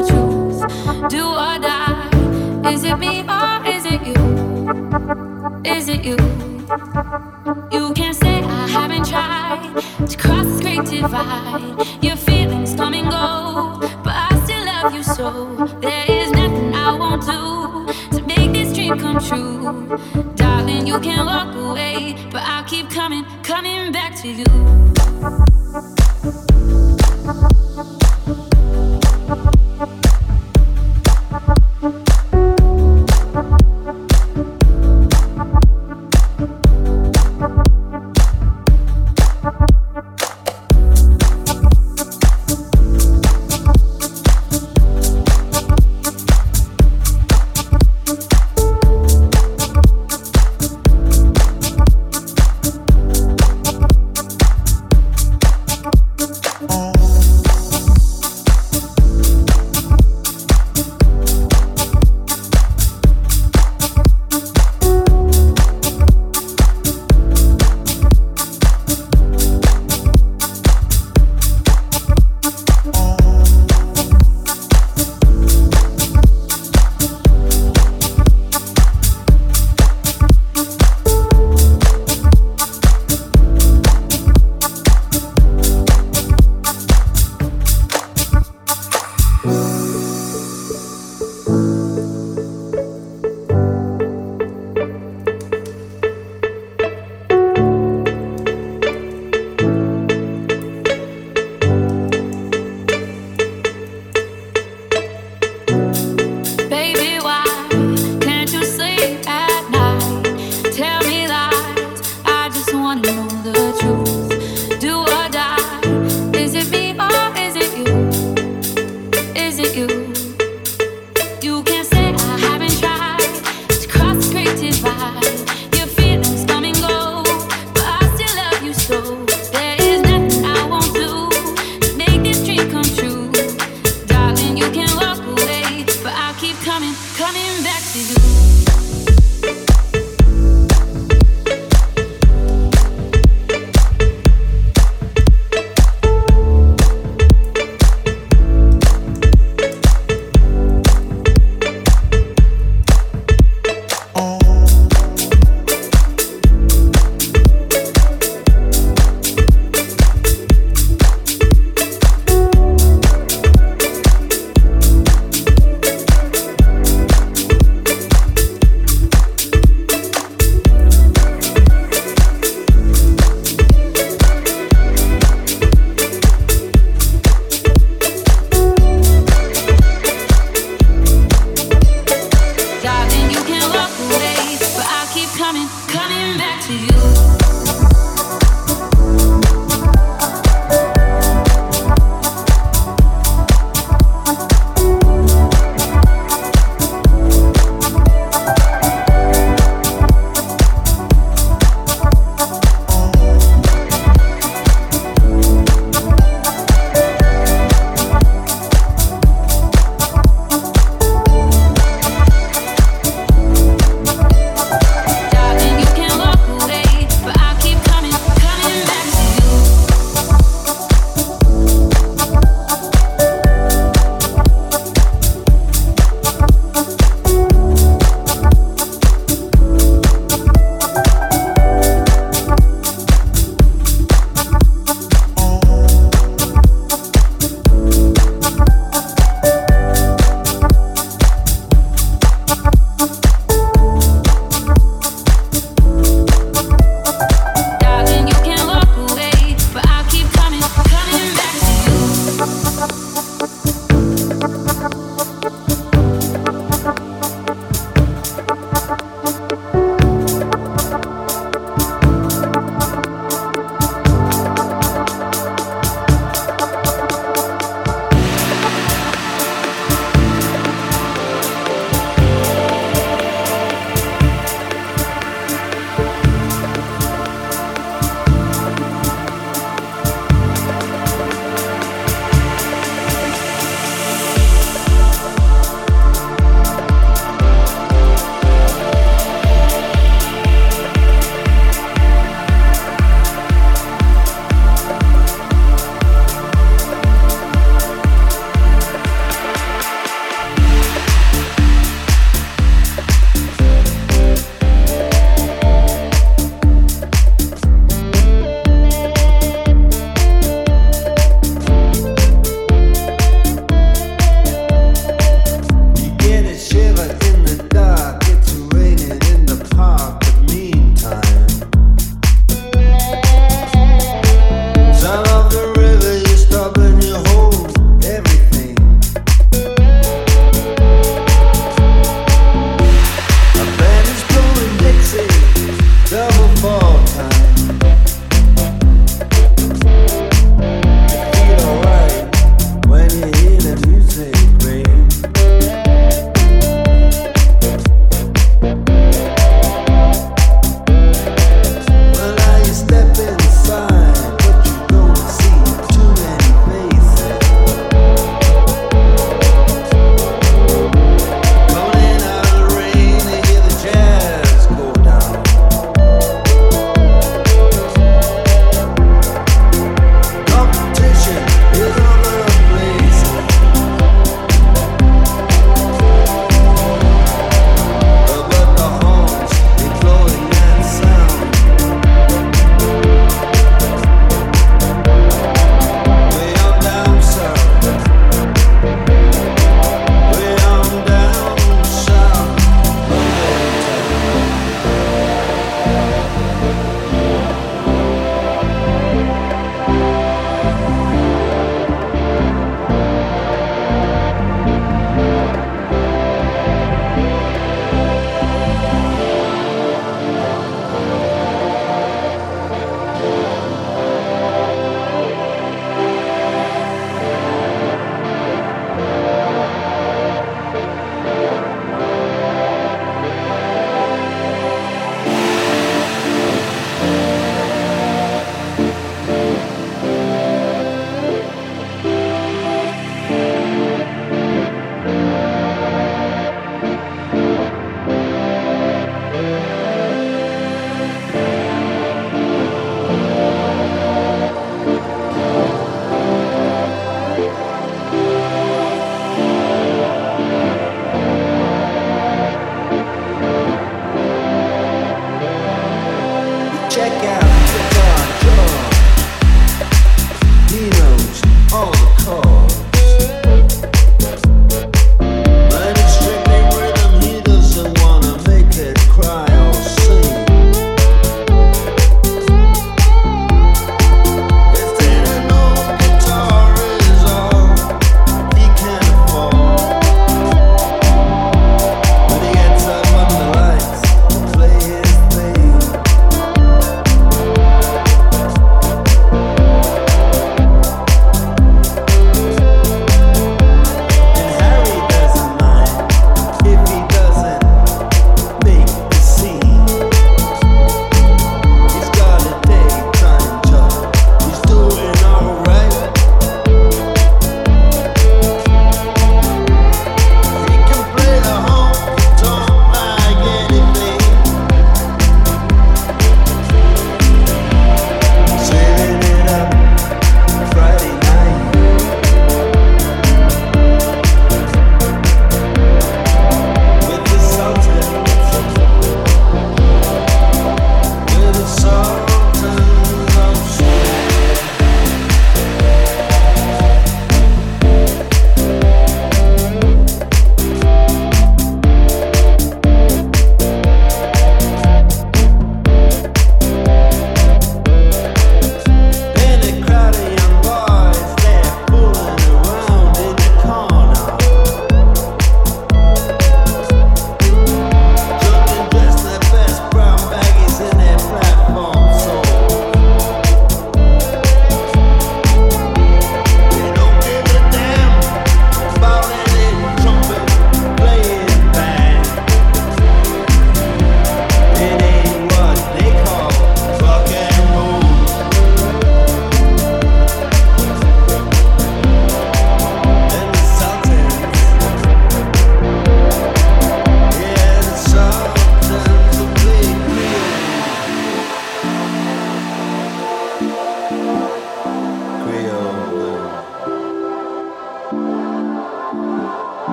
Do or die. Is it me or is it you? Is it you? You can't say I haven't tried to cross this great divide. Your feelings come and go, but I still love you so. There is nothing I won't do to make this dream come true, darling. You can walk.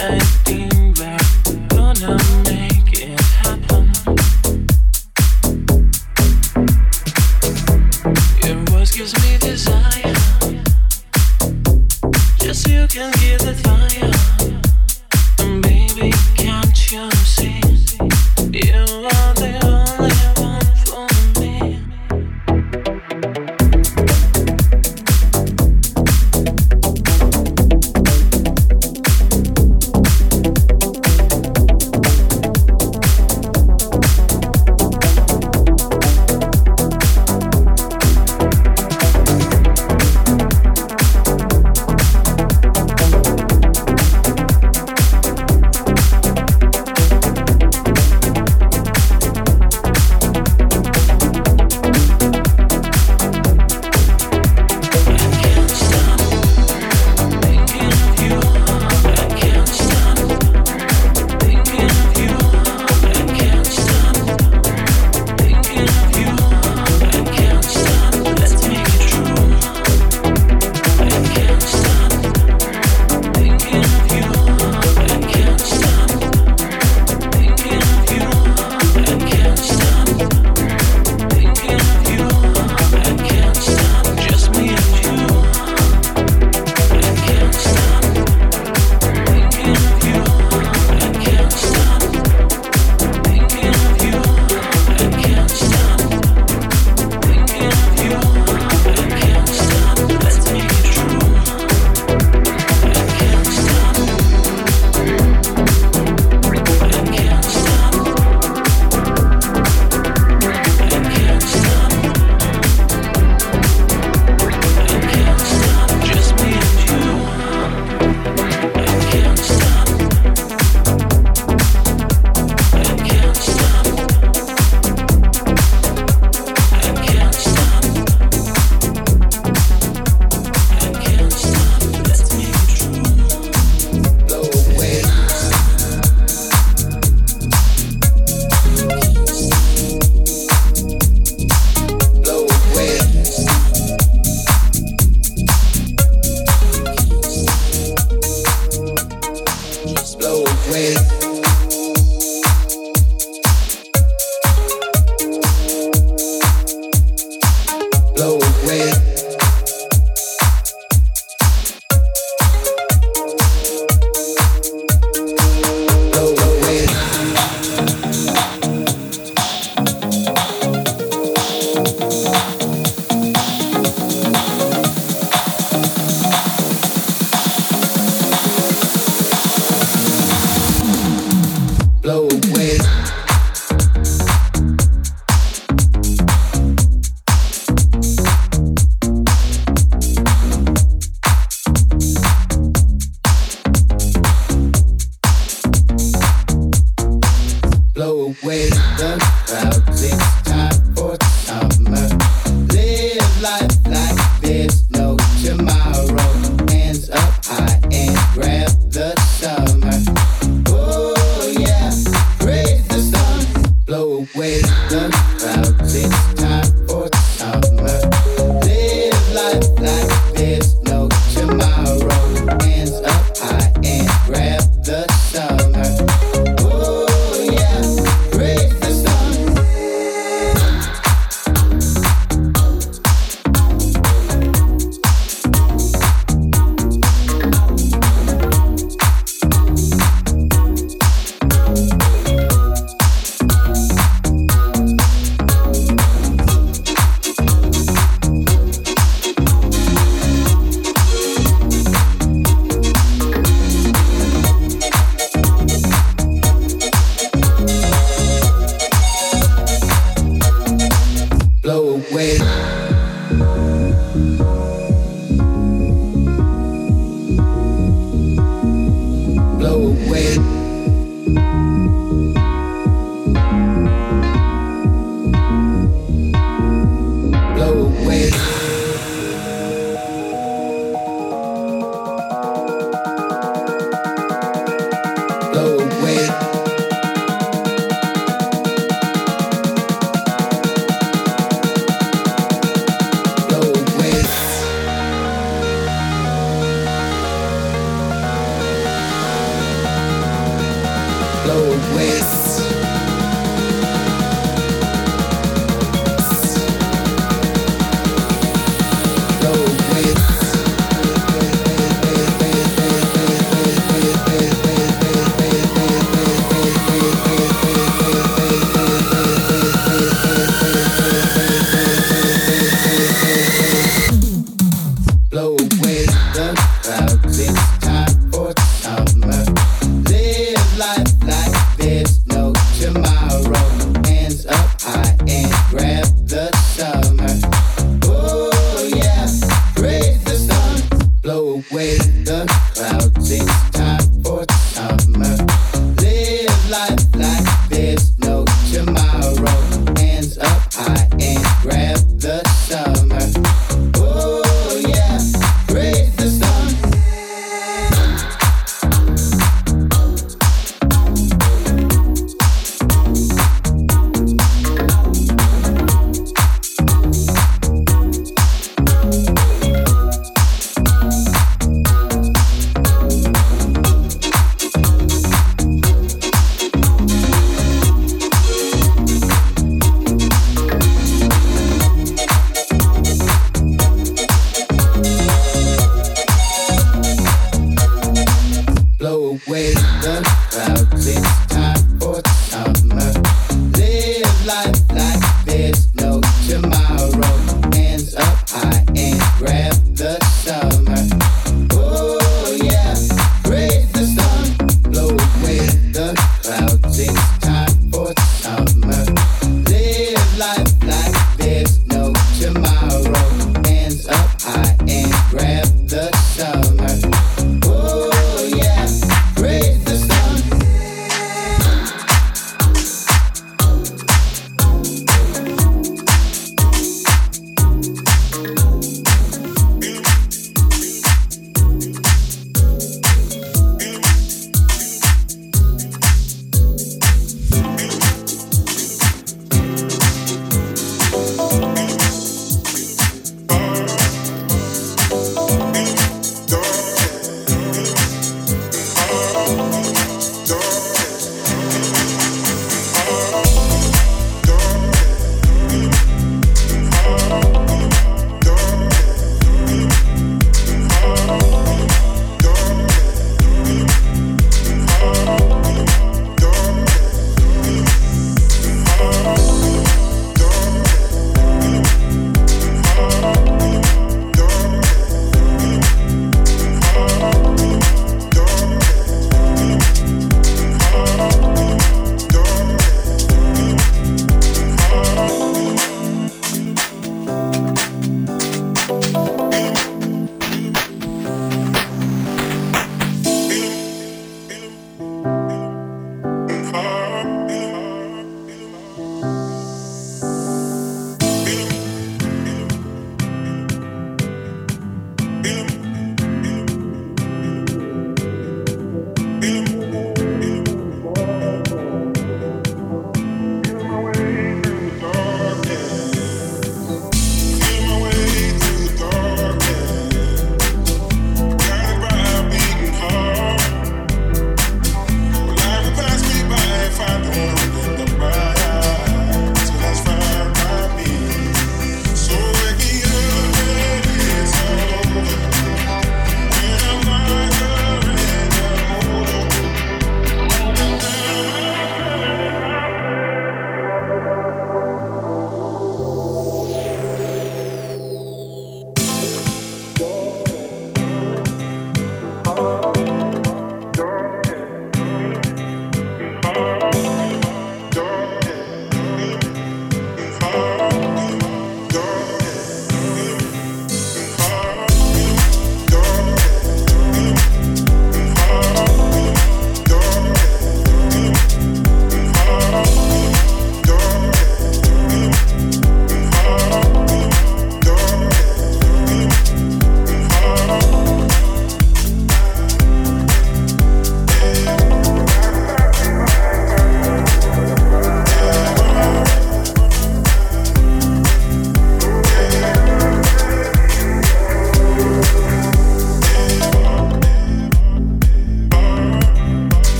empty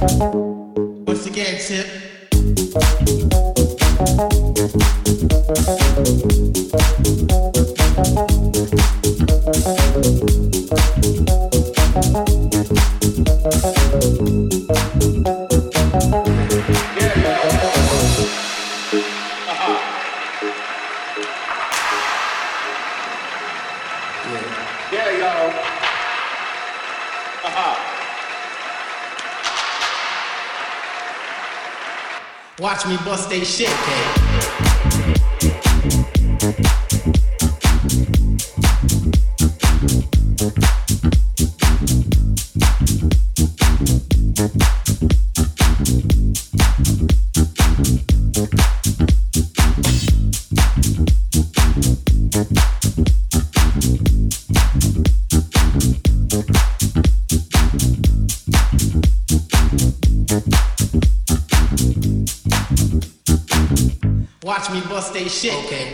Thank bust they shit, kid. Shit. Okay.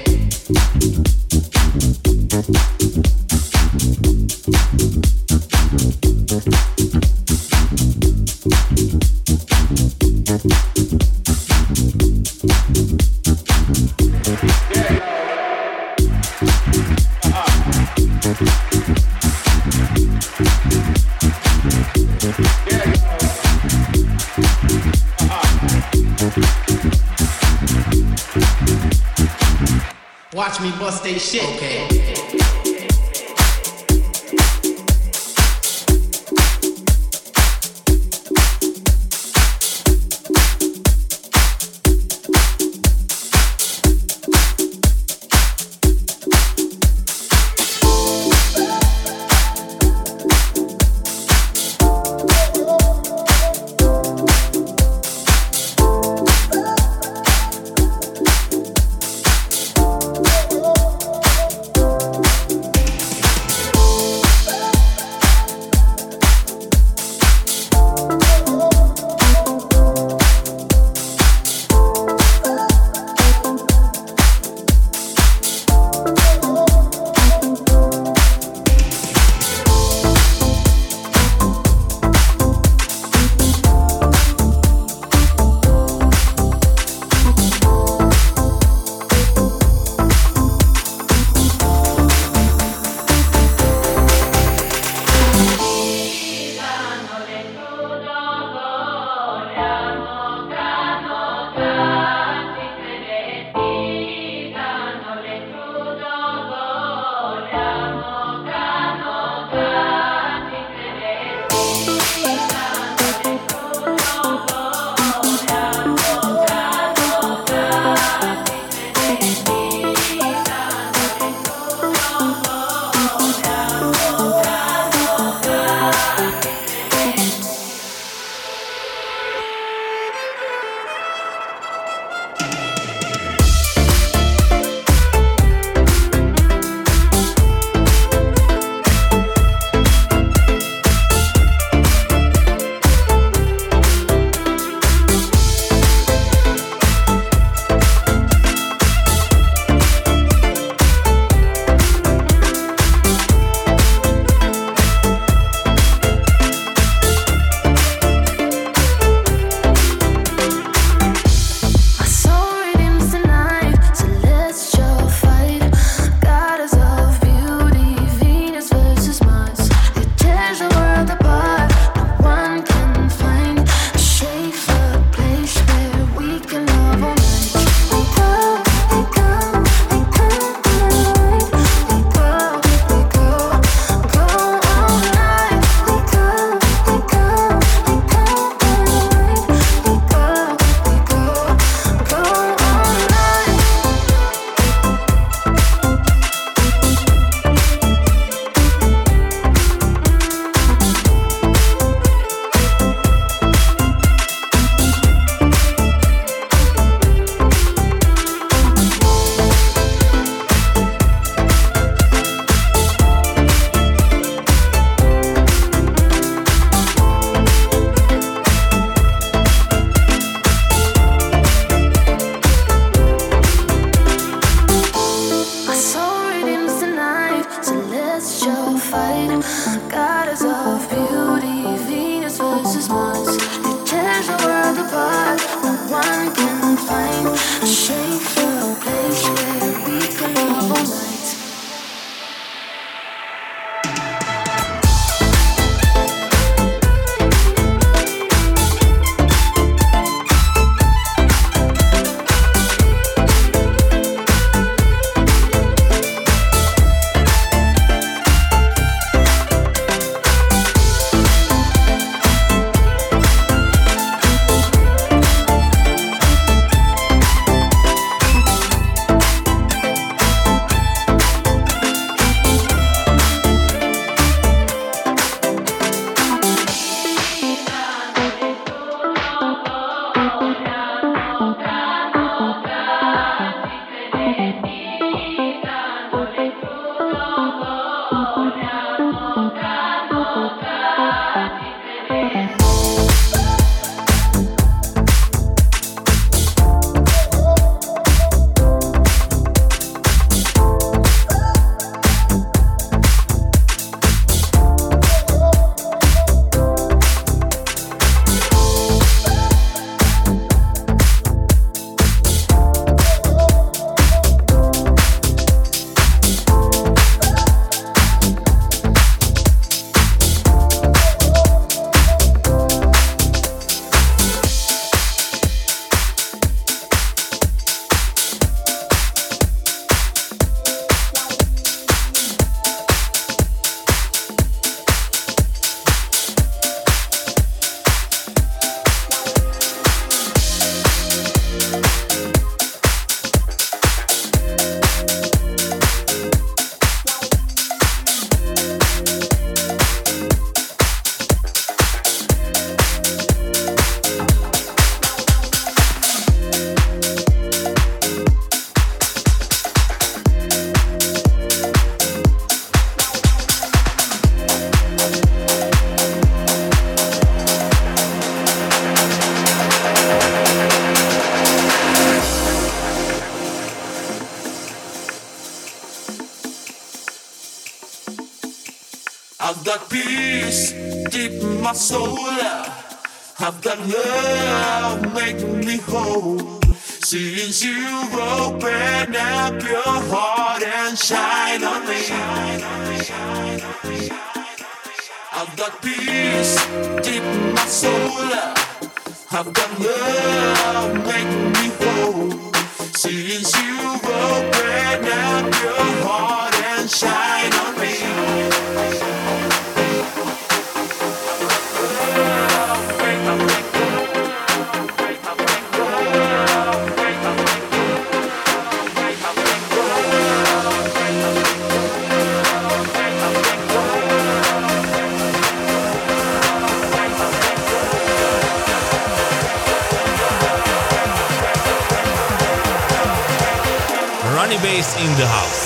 Bass in the house.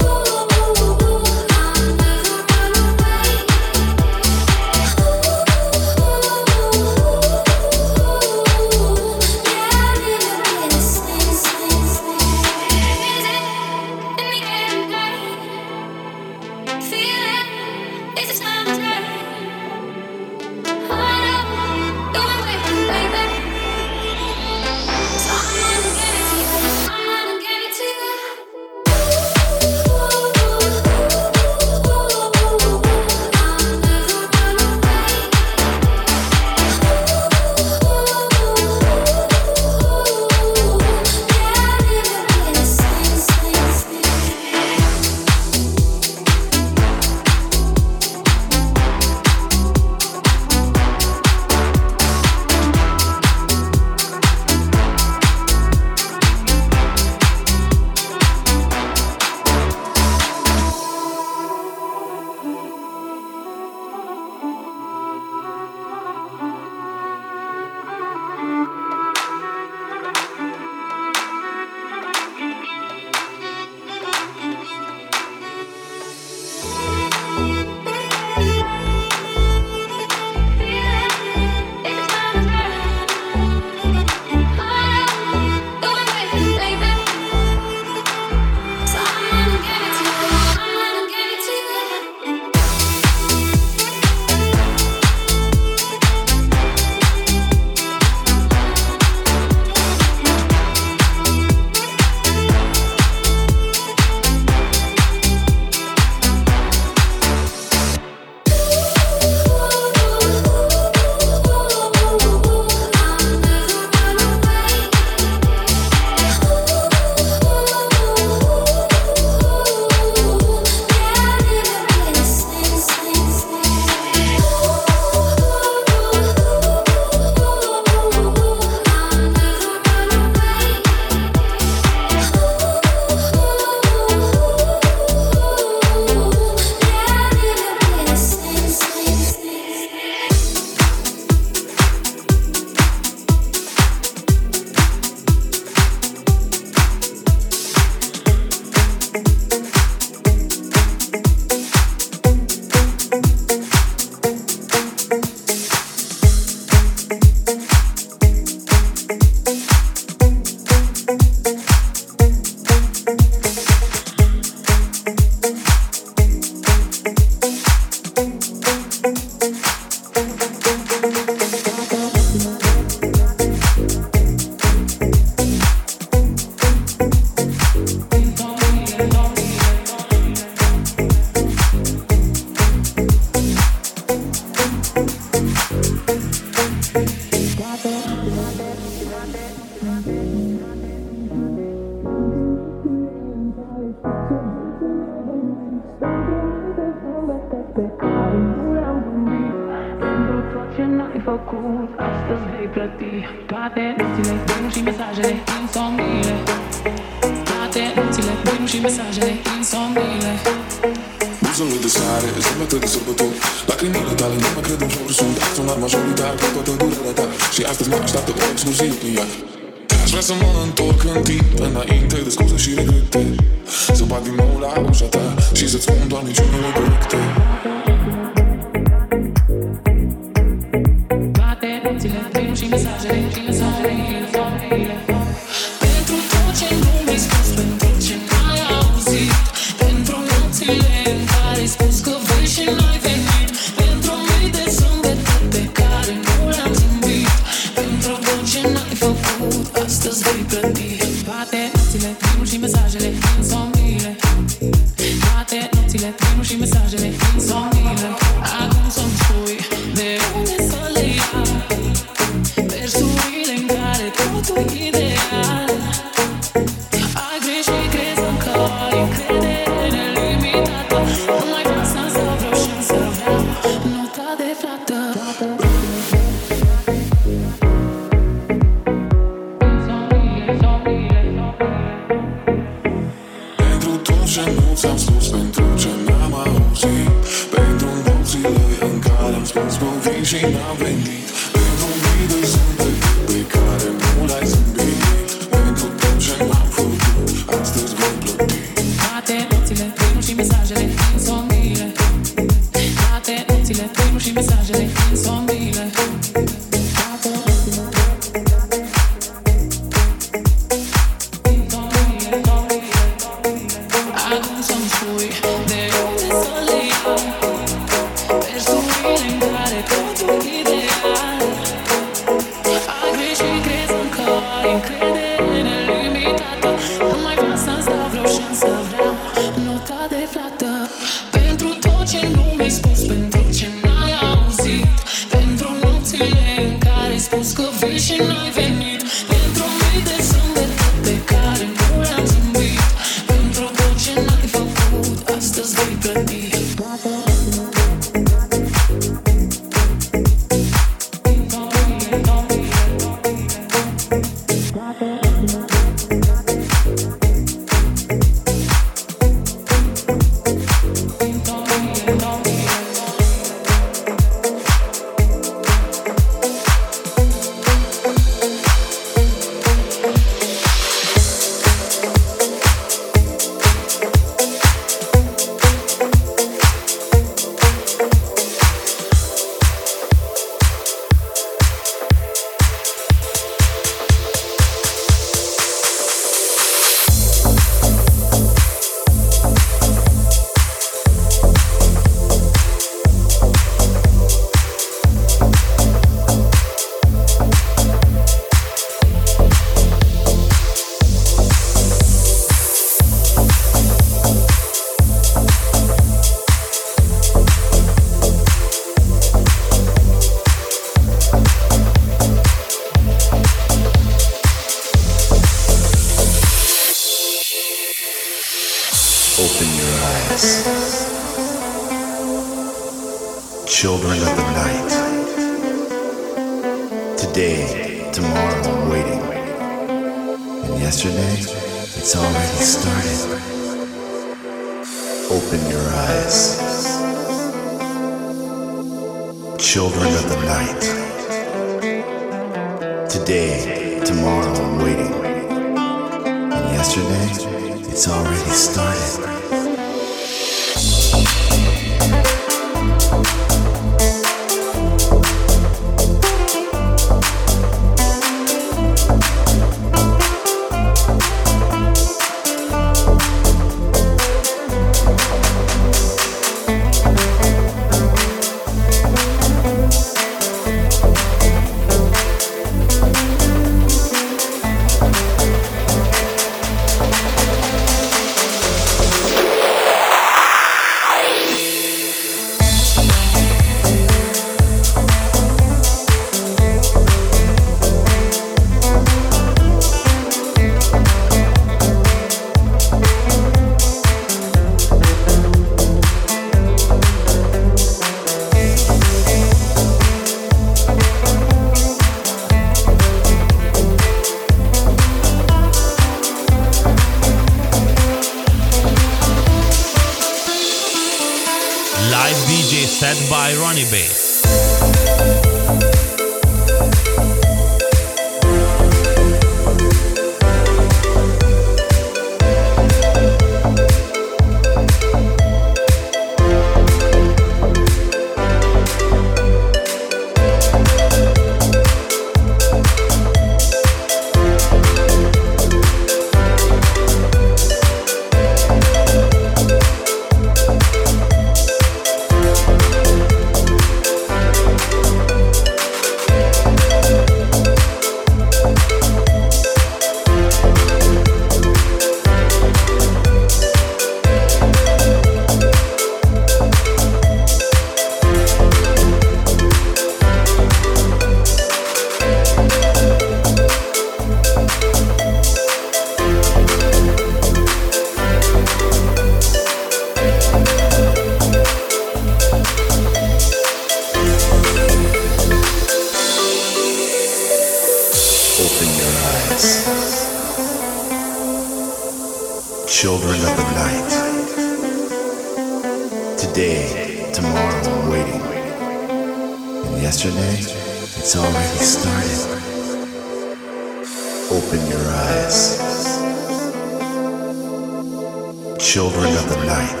Children of the night.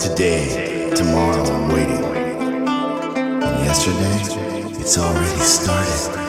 Today, tomorrow, I'm waiting. And yesterday, it's already started.